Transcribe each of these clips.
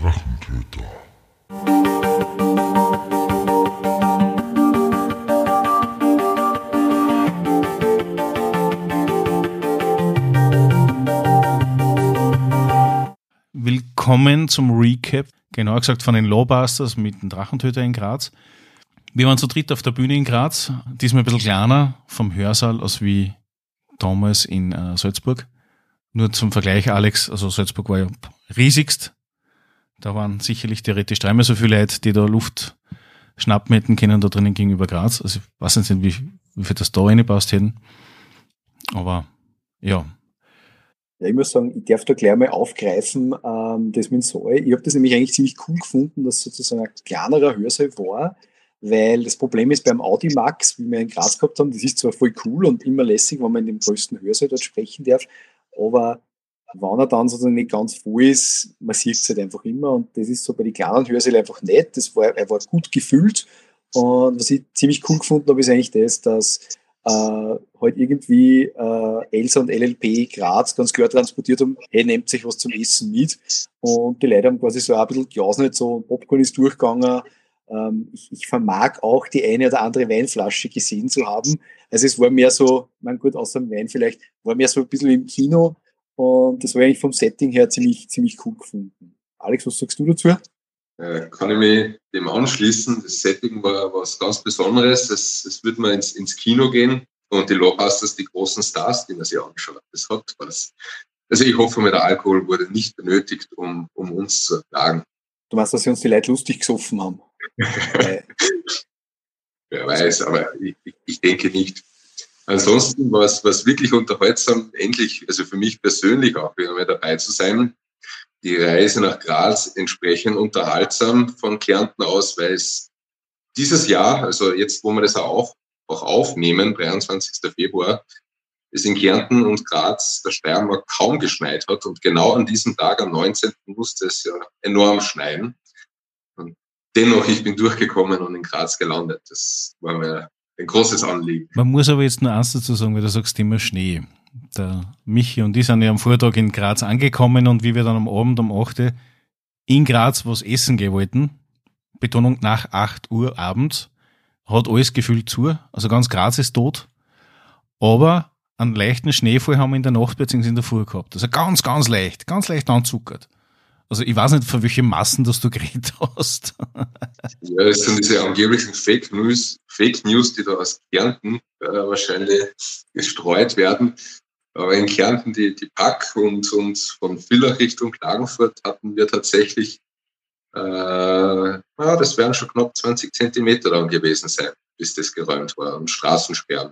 Drachentöter. Willkommen zum Recap, genauer gesagt von den Lawbusters mit dem Drachentöter in Graz. Wir waren zu dritt auf der Bühne in Graz, diesmal ein bisschen kleiner vom Hörsaal als wie damals in äh, Salzburg. Nur zum Vergleich, Alex, also Salzburg war ja riesigst. Da waren sicherlich theoretisch dreimal so viele Leute, die da Luft schnappen hätten können da drinnen gegenüber Graz. Also ich weiß nicht, wie, wie viel das da reingepasst hätten. Aber ja. Ja, ich muss sagen, ich darf da gleich mal aufgreifen, ähm, das mit Saal. Ich habe das nämlich eigentlich ziemlich cool gefunden, dass sozusagen ein kleinerer Hörsaal war, weil das Problem ist beim Audi Max, wie wir in Graz gehabt haben, das ist zwar voll cool und immer lässig, wenn man in dem größten Hörsaal dort sprechen darf, aber wenn er dann sozusagen nicht ganz voll ist, man sieht es halt einfach immer und das ist so bei den kleinen Hörsälen einfach nett, das war, er war gut gefüllt und was ich ziemlich cool gefunden habe, ist eigentlich das, dass äh, halt irgendwie äh, Elsa und LLP Graz ganz klar transportiert haben, hey, nehmt sich was zum Essen mit und die Leute haben quasi so ein bisschen gejausnet, so Popcorn ist durchgegangen, ähm, ich, ich vermag auch die eine oder andere Weinflasche gesehen zu haben. Also es war mehr so, mein gut, außer dem Wein vielleicht, war mehr so ein bisschen im Kino und das war eigentlich vom Setting her ziemlich, ziemlich cool gefunden. Alex, was sagst du dazu? Äh, kann ich mich dem anschließen. Das Setting war was ganz Besonderes. Es, es wird mal ins, ins Kino gehen und die Lawbusters, die großen Stars, die man sich anschaut. Das hat was. Also ich hoffe, der Alkohol wurde nicht benötigt, um, um uns zu ertragen. Du meinst, dass sie uns die Leute lustig gesoffen haben? Wer weiß, aber ich, ich denke nicht. Ansonsten war es, wirklich unterhaltsam, endlich, also für mich persönlich auch wieder mal dabei zu sein. Die Reise nach Graz entsprechend unterhaltsam von Kärnten aus, weil es dieses Jahr, also jetzt, wo wir das auch, auch aufnehmen, 23. Februar, es in Kärnten und Graz, der Steiermark kaum geschneit hat. Und genau an diesem Tag, am 19. musste es ja enorm schneien. Und dennoch, ich bin durchgekommen und in Graz gelandet. Das war mir ein großes Anliegen. Man muss aber jetzt nur eins dazu sagen, weil du sagst immer Schnee. Der Michi und ich sind ja am Vortag in Graz angekommen und wie wir dann am Abend um 8 in Graz was essen gehen wollten, Betonung nach 8 Uhr abends, hat alles gefühlt zu, also ganz Graz ist tot, aber einen leichten Schneefall haben wir in der Nacht bzw. in der Früh gehabt. Also ganz, ganz leicht, ganz leicht anzuckert. Also ich weiß nicht, von welchen Massen dass du geredet hast. ja, es sind diese angeblichen Fake News, Fake News, die da aus Kärnten äh, wahrscheinlich gestreut werden. Aber in Kärnten, die, die Pack und, und von Villach Richtung Klagenfurt hatten wir tatsächlich, äh, ja, das werden schon knapp 20 Zentimeter dann gewesen sein, bis das geräumt war und Straßensperren.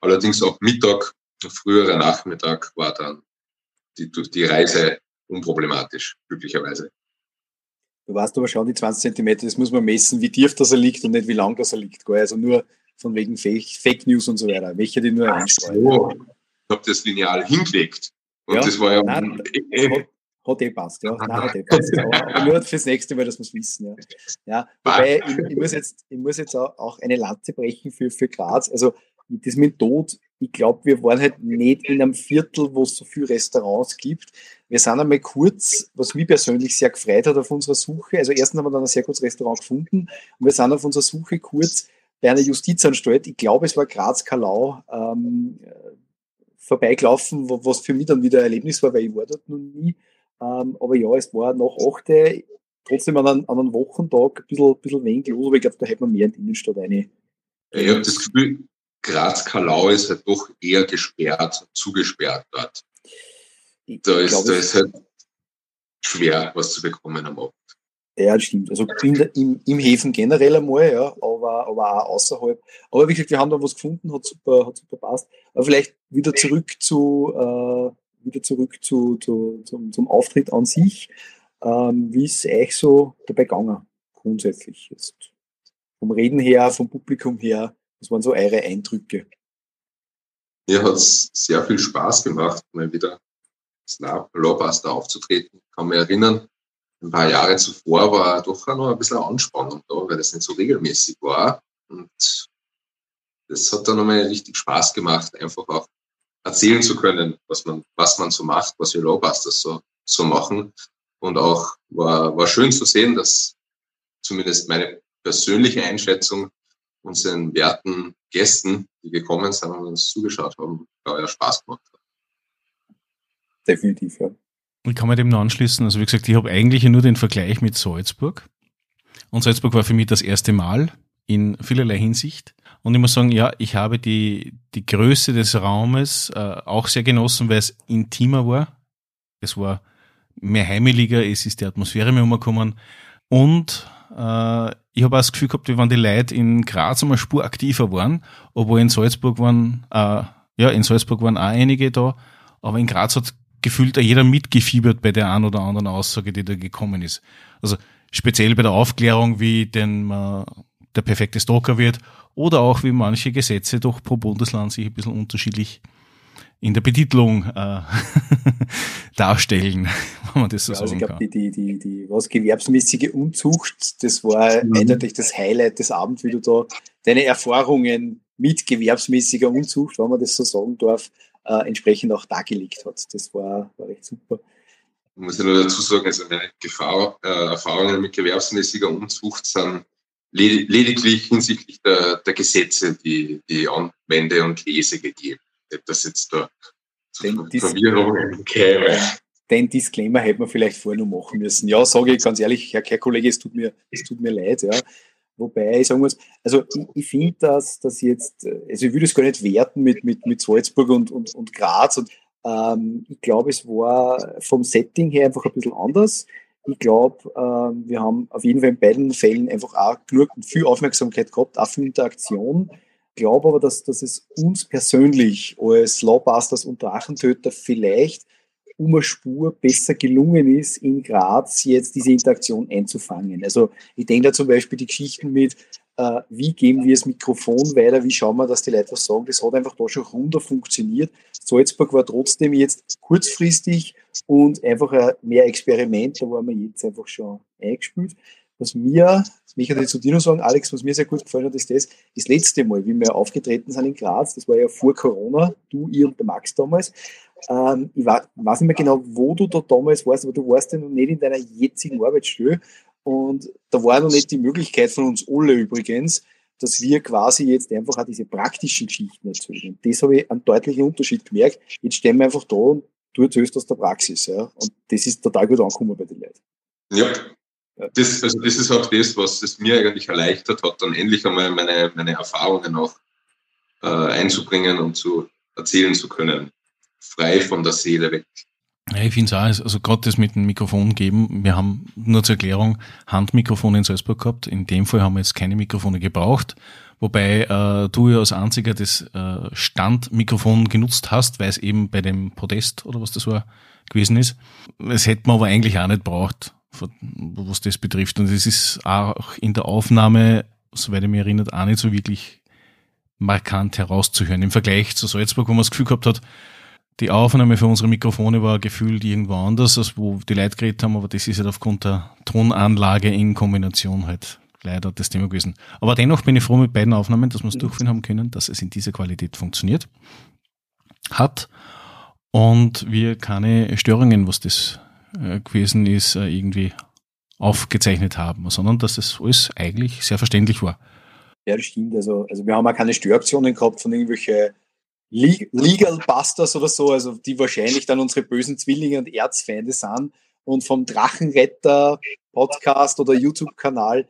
Allerdings auch Mittag, früherer Nachmittag war dann die, die Reise unproblematisch, glücklicherweise. Du weißt aber schon, die 20 Zentimeter, das muss man messen, wie tief das er liegt und nicht wie lang das er liegt. Also nur von wegen Fake, Fake News und so weiter. Welche die nur einstreuen. So. Ich habe das Lineal hingelegt. Und ja, das war ja. Nein, hat, hat eh passt, ja. Nein, hat eh passt. Aber nur fürs nächste Mal, dass wir es wissen. Ja. ja wobei, ich, ich, muss jetzt, ich muss jetzt auch eine Lanze brechen für, für Graz. Also das mit Tod, ich glaube, wir waren halt nicht in einem Viertel, wo es so viele Restaurants gibt. Wir sind einmal kurz, was mich persönlich sehr gefreut hat auf unserer Suche. Also erstens haben wir dann ein sehr gutes Restaurant gefunden und wir sind auf unserer Suche kurz bei einer Justizanstalt, ich glaube, es war Graz-Kalau, ähm, vorbeigelaufen, was für mich dann wieder ein Erlebnis war, weil ich war dort noch nie. Ähm, aber ja, es war nach 8. trotzdem an einem, an einem Wochentag ein bisschen, bisschen wenig los, aber ich glaube, da hätte man mehr in die Innenstadt eine. Ich habe das Gefühl, Graz-Kalau ist halt doch eher gesperrt, zugesperrt dort. Da ist, da ist halt schwer, was zu bekommen am Abend. Ja, das stimmt. Also der, im, im Häfen generell einmal, ja, aber, aber auch außerhalb. Aber wie gesagt, wir haben da was gefunden, hat super, hat super passt. Aber vielleicht wieder zurück zu, äh, wieder zurück zu, zu, zum, zum Auftritt an sich. Ähm, wie ist euch so dabei gegangen, grundsätzlich? Jetzt vom Reden her, vom Publikum her, was waren so eure Eindrücke? Mir hat es sehr viel Spaß gemacht, mal wieder als Lawbuster aufzutreten. Ich kann mich erinnern, ein paar Jahre zuvor war doch noch ein bisschen Anspannung da, weil das nicht so regelmäßig war. Und das hat dann nochmal richtig Spaß gemacht, einfach auch erzählen zu können, was man, was man so macht, was wir Lawbusters so, so machen. Und auch war, war schön zu sehen, dass zumindest meine persönliche Einschätzung unseren werten Gästen, die gekommen sind und uns zugeschaut haben, ja, Spaß gemacht hat. Definitiv, ja. Ich kann mir dem nur anschließen. Also wie gesagt, ich habe eigentlich nur den Vergleich mit Salzburg. Und Salzburg war für mich das erste Mal in vielerlei Hinsicht. Und ich muss sagen, ja, ich habe die, die Größe des Raumes äh, auch sehr genossen, weil es intimer war. Es war mehr heimeliger, es ist die Atmosphäre mehr umgekommen. Und äh, ich habe auch das Gefühl gehabt, wie wenn die Leute in Graz einmal Spur aktiver waren, obwohl in Salzburg waren, äh, ja, in Salzburg waren auch einige da, aber in Graz hat gefühlt jeder mitgefiebert bei der einen oder anderen Aussage, die da gekommen ist. Also speziell bei der Aufklärung, wie denn man der perfekte Stalker wird oder auch wie manche Gesetze doch pro Bundesland sich ein bisschen unterschiedlich in der Betitelung äh, darstellen, wenn man das so ja, also sagen ich glaube, die, die, die, die was gewerbsmäßige Unzucht, das war mhm. eindeutig das Highlight des Abends, wie du da deine Erfahrungen mit gewerbsmäßiger Unzucht, wenn man das so sagen darf, äh, entsprechend auch dargelegt hat. Das war, war recht super. Ich muss ja nur dazu sagen, also meine Gefahr, äh, Erfahrungen mit gewerbsmäßiger Unzucht sind lediglich hinsichtlich der, der Gesetze, die, die Anwende und Lese gegeben. Dass jetzt da zu Verwirrungen käme. Den Disclaimer hätte man vielleicht vorher noch machen müssen. Ja, sage ich ganz ehrlich, Herr Kollege, es tut mir, es tut mir leid, ja. Wobei ich sagen muss, also ich, ich finde, dass, dass jetzt, also ich würde es gar nicht werten mit, mit, mit Salzburg und, und, und Graz. Und ähm, ich glaube, es war vom Setting her einfach ein bisschen anders. Ich glaube, ähm, wir haben auf jeden Fall in beiden Fällen einfach auch genug viel Aufmerksamkeit gehabt, auch viel Interaktion. Ich glaube aber, dass, dass es uns persönlich als Lawbusters und Drachentöter vielleicht um eine Spur besser gelungen ist, in Graz jetzt diese Interaktion einzufangen. Also ich denke da zum Beispiel die Geschichten mit, äh, wie geben wir das Mikrofon weiter, wie schauen wir, dass die Leute was sagen, das hat einfach da schon runter funktioniert. Salzburg war trotzdem jetzt kurzfristig und einfach ein mehr Experiment, da waren wir jetzt einfach schon eingespielt. Was mir, das möchte ich zu dir noch sagen, Alex, was mir sehr gut gefallen hat, ist das, das letzte Mal, wie wir aufgetreten sind in Graz, das war ja vor Corona, du, ihr und der Max damals, ähm, ich weiß, weiß nicht mehr genau, wo du da damals warst, aber du warst ja noch nicht in deiner jetzigen Arbeitsstelle. Und da war noch nicht die Möglichkeit von uns alle übrigens, dass wir quasi jetzt einfach auch diese praktischen Geschichten erzählen. Und das habe ich einen deutlichen Unterschied gemerkt. Jetzt stehen wir einfach da und du erzählst aus der Praxis. Ja? Und das ist total gut angekommen bei den Leuten. Ja. Das, also das ist auch das, was es mir eigentlich erleichtert hat, dann endlich einmal meine, meine Erfahrungen auch äh, einzubringen und zu erzählen zu können frei von der Seele weg. Ja, ich finde es auch, also gerade das mit dem Mikrofon geben, wir haben nur zur Erklärung Handmikrofone in Salzburg gehabt. In dem Fall haben wir jetzt keine Mikrofone gebraucht, wobei äh, du ja als einziger das äh, Standmikrofon genutzt hast, weil es eben bei dem Podest oder was das war gewesen ist. Das hätte man aber eigentlich auch nicht braucht, was das betrifft. Und es ist auch in der Aufnahme, soweit ich mich erinnert, auch nicht so wirklich markant herauszuhören. Im Vergleich zu Salzburg, wo man das Gefühl gehabt hat, die Aufnahme für unsere Mikrofone war gefühlt irgendwo anders, als wo die Leute geredet haben, aber das ist halt aufgrund der Tonanlage in Kombination halt leider das Thema gewesen. Aber dennoch bin ich froh mit beiden Aufnahmen, dass wir es durchführen haben können, dass es in dieser Qualität funktioniert hat und wir keine Störungen, was das äh, gewesen ist, äh, irgendwie aufgezeichnet haben, sondern dass das alles eigentlich sehr verständlich war. Ja, das stimmt. Also, also wir haben auch keine Störaktionen gehabt von irgendwelchen Legal Busters oder so, also die wahrscheinlich dann unsere bösen Zwillinge und Erzfeinde sind. Und vom Drachenretter Podcast oder YouTube-Kanal,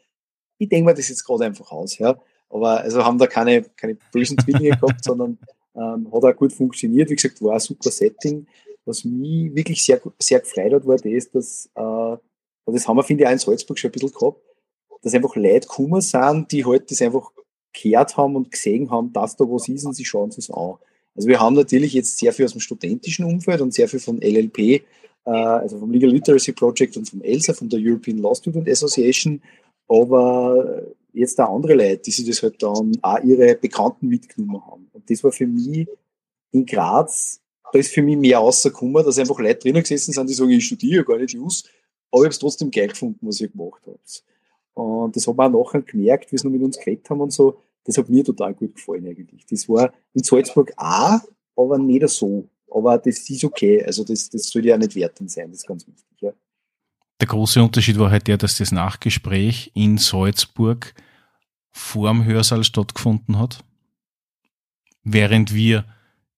ich denke mal das jetzt gerade einfach aus. Ja. Aber also haben da keine, keine bösen Zwillinge gehabt, sondern ähm, hat auch gut funktioniert. Wie gesagt, war ein super Setting. Was mich wirklich sehr, sehr gefreut hat, war das, dass, äh, das haben wir, finde ich, auch in Salzburg schon ein bisschen gehabt, dass einfach Leute gekommen sind, die halt das einfach gehört haben und gesehen haben, dass da was ist und sie schauen sich an. Also wir haben natürlich jetzt sehr viel aus dem studentischen Umfeld und sehr viel von LLP, äh, also vom Legal Literacy Project und vom ELSA, von der European Law Student Association, aber jetzt auch andere Leute, die sich das halt dann auch ihre Bekannten mitgenommen haben. Und das war für mich in Graz, da ist für mich mehr rausgekommen, dass einfach Leute drinnen gesessen sind, die sagen, ich studiere gar nicht Jus, aber ich habe es trotzdem geil gefunden, was ihr gemacht habt. Und das haben wir auch nachher gemerkt, wie sie noch mit uns geredet haben und so, das hat mir total gut gefallen eigentlich. Das war in Salzburg auch, aber nicht so. Aber das ist okay. Also das, das soll ja nicht wertend sein, das ist ganz wichtig. Ja. Der große Unterschied war halt der, dass das Nachgespräch in Salzburg vor dem Hörsaal stattgefunden hat, während wir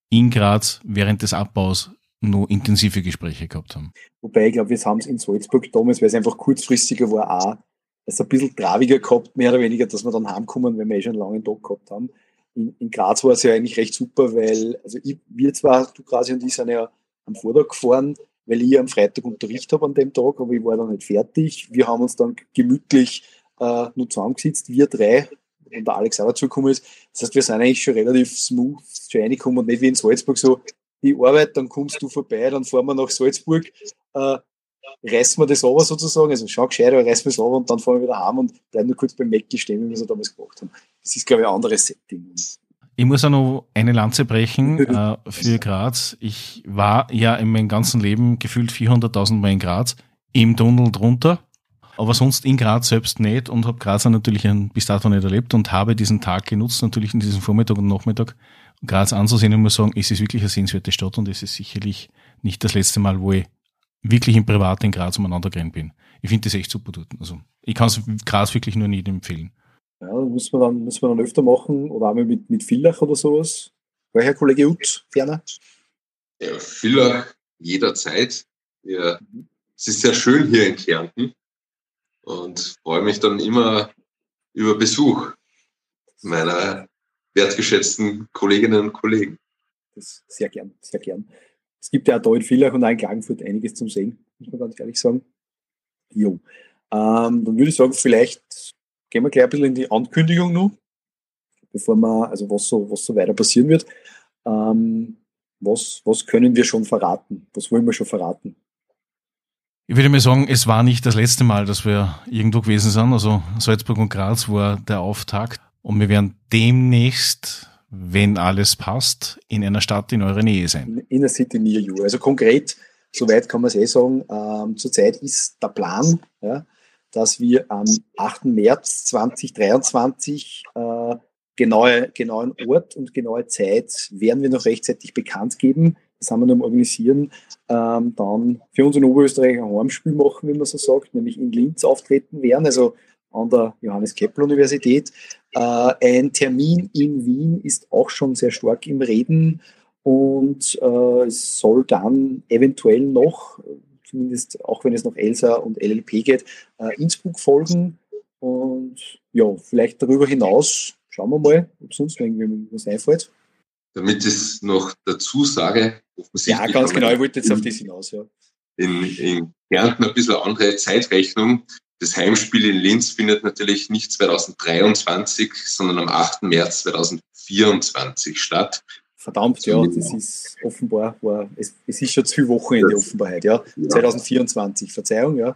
in Graz während des Abbaus noch intensive Gespräche gehabt haben. Wobei, ich glaube, wir haben es in Salzburg damals, weil es einfach kurzfristiger war, auch es ein bisschen traviger gehabt, mehr oder weniger, dass wir dann heimkommen, wenn wir eh schon einen langen Tag gehabt haben. In, in Graz war es ja eigentlich recht super, weil, also ich, wir zwar, du quasi und ich sind ja am Vortag gefahren, weil ich am Freitag Unterricht habe an dem Tag, aber ich war dann nicht fertig. Wir haben uns dann gemütlich äh, nur zusammengesetzt, wir drei, und der Alex auch dazugekommen ist. Das heißt, wir sind eigentlich schon relativ smooth schon reingekommen und nicht wie in Salzburg so, die Arbeit, dann kommst du vorbei, dann fahren wir nach Salzburg, äh, reißen wir das aber sozusagen, also schau gescheit, reißen wir es aber und dann fahren wir wieder heim und bleiben nur kurz beim Mac stehen, wie wir es damals gemacht haben. Das ist, glaube ich, ein anderes Setting. Ich muss auch noch eine Lanze brechen äh, für Graz. Ich war ja in meinem ganzen Leben gefühlt 400.000 Mal in Graz, im Tunnel drunter, aber sonst in Graz selbst nicht und habe Graz natürlich bis dato nicht erlebt und habe diesen Tag genutzt, natürlich in diesem Vormittag und Nachmittag, Graz anzusehen und muss sagen, es ist wirklich eine sehenswerte Stadt und es ist sicherlich nicht das letzte Mal, wo ich wirklich im Privat in Graz umeinander gerannt bin. Ich finde das echt super dort. Also ich kann es Graz wirklich nur nicht empfehlen. Ja, das müssen wir dann, müssen wir dann öfter machen oder einmal mit, mit Villach oder sowas. Weil Herr Kollege Ut, ferner? Ja, Villach jederzeit. Ja, es ist sehr schön hier in Kärnten und freue mich dann immer über Besuch meiner wertgeschätzten Kolleginnen und Kollegen. Das sehr gern, sehr gern. Es gibt ja auch da in Villach und auch in Klagenfurt einiges zum Sehen, muss man ganz ehrlich sagen. Jo. Ähm, dann würde ich sagen, vielleicht gehen wir gleich ein bisschen in die Ankündigung noch, bevor wir, also was so, was so weiter passieren wird. Ähm, was, was können wir schon verraten? Was wollen wir schon verraten? Ich würde mal sagen, es war nicht das letzte Mal, dass wir irgendwo gewesen sind. Also Salzburg und Graz war der Auftakt. Und wir werden demnächst, wenn alles passt, in einer Stadt in eurer Nähe sein. In der City near you. Also konkret, soweit kann man es eh sagen, ähm, zurzeit ist der Plan, ja, dass wir am 8. März 2023 äh, genaue, genauen Ort und genaue Zeit werden wir noch rechtzeitig bekannt geben. Das haben wir noch am Organisieren. Ähm, dann für uns in Oberösterreich ein Heimspiel machen, wie man so sagt, nämlich in Linz auftreten werden, also an der Johannes Kepler Universität. Äh, ein Termin in Wien ist auch schon sehr stark im Reden und äh, es soll dann eventuell noch, zumindest auch wenn es noch ELSA und LLP geht, äh, Innsbruck folgen. Und ja, vielleicht darüber hinaus schauen wir mal, ob sonst irgendwie was einfällt. Damit ich es noch dazu sage, ja, ganz genau, ich wollte jetzt auf das hinaus, ja. In, in Kärnten ein bisschen andere Zeitrechnung. Das Heimspiel in Linz findet natürlich nicht 2023, sondern am 8. März 2024 statt. Verdammt, ja, das ist offenbar, war, es, es ist schon zu viel Wochenende offenbar heute, ja. ja. 2024, Verzeihung, ja.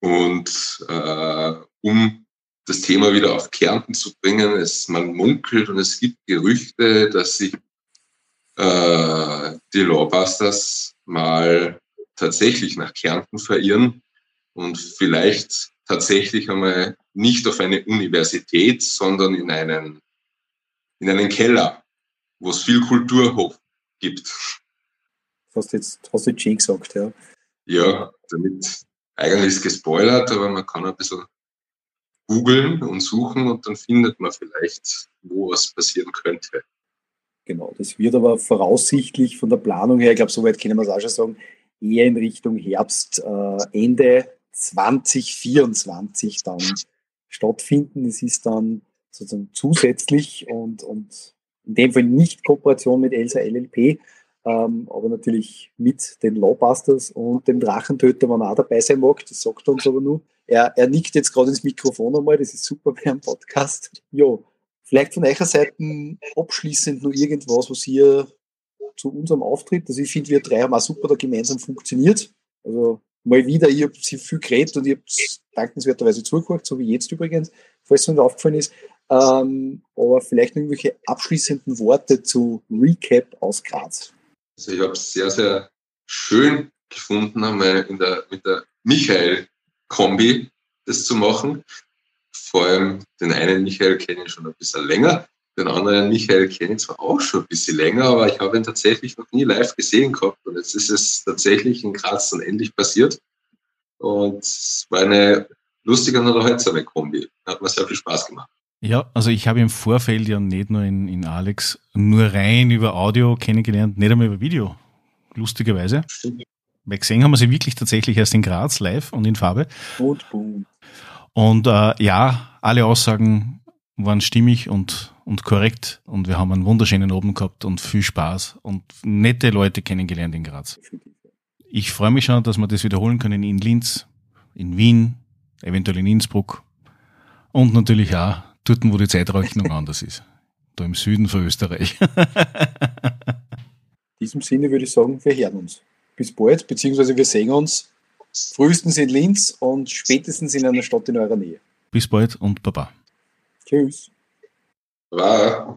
Und äh, um das Thema wieder auf Kärnten zu bringen, es man munkelt und es gibt Gerüchte, dass sich äh, die Lawbusters mal tatsächlich nach Kärnten verirren und vielleicht tatsächlich einmal nicht auf eine Universität, sondern in einen, in einen Keller, wo es viel Kulturhof gibt. Hast du jetzt, hast du jetzt schön gesagt, ja. Ja, damit eigentlich ist gespoilert, aber man kann ein bisschen googeln und suchen und dann findet man vielleicht, wo was passieren könnte. Genau, das wird aber voraussichtlich von der Planung her, ich glaube, soweit können wir es auch schon sagen, eher in Richtung Herbst, äh, Ende 2024 dann stattfinden. Es ist dann sozusagen zusätzlich und, und in dem Fall nicht Kooperation mit Elsa LLP, ähm, aber natürlich mit den Lawbusters und dem Drachentöter, wenn er auch dabei sein mag, das sagt er uns aber nur. Er, er nickt jetzt gerade ins Mikrofon einmal, das ist super bei einem Podcast. Jo, vielleicht von eurer Seite abschließend noch irgendwas, was ihr zu unserem Auftritt, also ich finde, wir drei haben auch super da gemeinsam funktioniert. Also mal wieder, ich habe sie viel geredet und ich habe dankenswerterweise zugehört, so wie jetzt übrigens, falls es mir aufgefallen ist. Ähm, aber vielleicht irgendwelche abschließenden Worte zu Recap aus Graz. Also ich habe es sehr, sehr schön gefunden, einmal in der, mit der Michael-Kombi das zu machen. Vor allem den einen Michael kenne ich schon ein bisschen länger. Den anderen Michael kenne ich zwar auch schon ein bisschen länger, aber ich habe ihn tatsächlich noch nie live gesehen gehabt. Und jetzt ist es tatsächlich in Graz dann endlich passiert. und es war eine lustige und unterhaltsame Kombi. Hat mir sehr viel Spaß gemacht. Ja, also ich habe im Vorfeld ja nicht nur in, in Alex nur rein über Audio kennengelernt, nicht einmal über Video. Lustigerweise. Weil gesehen haben wir sie wirklich tatsächlich erst in Graz live und in Farbe. Und boom. Und äh, ja, alle Aussagen waren stimmig und, und korrekt und wir haben einen wunderschönen Abend gehabt und viel Spaß und nette Leute kennengelernt in Graz. Ich freue mich schon, dass wir das wiederholen können in Linz, in Wien, eventuell in Innsbruck und natürlich auch dort, wo die Zeitrechnung anders ist. Da im Süden von Österreich. In diesem Sinne würde ich sagen, wir hören uns. Bis bald, beziehungsweise wir sehen uns frühestens in Linz und spätestens in einer Stadt in eurer Nähe. Bis bald und Baba. Tschüss. War